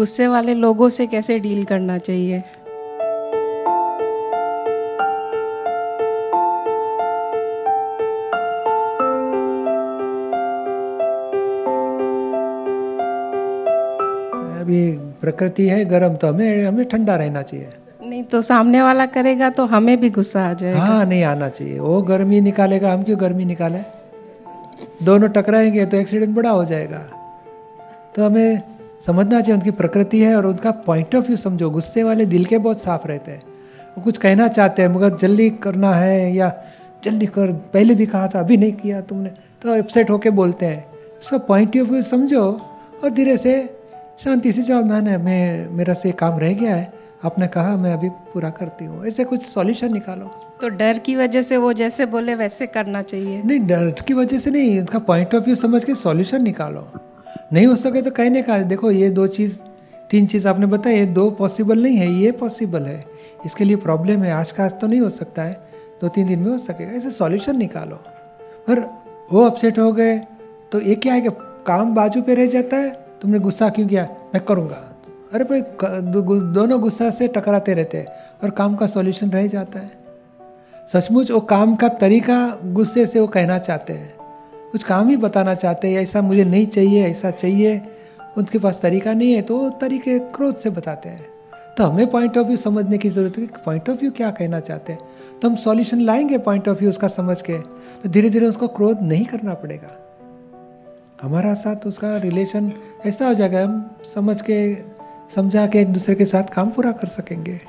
गुस्से वाले लोगों से कैसे डील करना चाहिए? अभी प्रकृति है गर्म तो हमें हमें ठंडा रहना चाहिए। नहीं तो सामने वाला करेगा तो हमें भी गुस्सा आ जाएगा। हाँ नहीं आना चाहिए। वो गर्मी निकालेगा हम क्यों गर्मी निकाले? दोनों टकराएँगे तो एक्सीडेंट बड़ा हो जाएगा। तो हमें समझना चाहिए उनकी प्रकृति है और उनका पॉइंट ऑफ़ व्यू समझो। गुस्से वाले दिल के बहुत साफ़ रहते हैं। वो कुछ कहना चाहते हैं मगर जल्दी करना है या जल्दी कर पहले भी कहा था अभी नहीं किया तुमने तो अपसेट होके बोलते हैं। उसका पॉइंट ऑफ़ व्यू समझो और धीरे से शांति से जवाब ना मैं मेरा से काम रह गया है। आपने कहा मैं अभी पूरा करती हूँ। ऐसे कुछ सॉल्यूशन निकालो। तो डर की वजह से वो जैसे बोले वैसे करना चाहिए। नहीं डर की वजह से नहीं उनका पॉइंट ऑफ़ व्यू समझ के सॉल्यूशन निकालो। नहीं हो सके तो कहने का, देखो ये दो चीज़, तीन चीज़ आपने बताया ये दो पॉसिबल नहीं है, ये पॉसिबल है। इसके लिए प्रॉब्लम है, आज का आज तो नहीं हो सकता है, दो तीन दिन में हो सकेगा। ऐसे सॉल्यूशन निकालो। पर वो अपसेट हो गए तो ये क्या है कि काम बाजू पे रह जाता है? तुमने गुस्सा क्यों किया? मैं करूँगा। अरे भाई दोनों गुस्सा से टकराते रहते हैं, और काम का सॉल्यूशन रह जाता है। सचमुच वो काम का तरीका गुस्से से वो कहना चाहते हैं। कुछ काम ही बताना चाहते हैं, ऐसा मुझे नहीं चाहिए, ऐसा चाहिए। उनके पास तरीका नहीं है तो वो तरीके क्रोध से बताते हैं। तो हमें पॉइंट ऑफ़ व्यू समझने की ज़रूरत है कि पॉइंट ऑफ़ व्यू क्या कहना चाहते हैं। तो हम सॉल्यूशन लाएँगे पॉइंट ऑफ़ व्यू उसका समझ के तो धीरे धीरे उसको क्रोध नहीं करना पड़ेगा। हमारा साथ उसका रिलेशन ऐसा हो जाएगा, हम समझ के, समझा के एक दूसरे के साथ काम पूरा कर सकेंगे।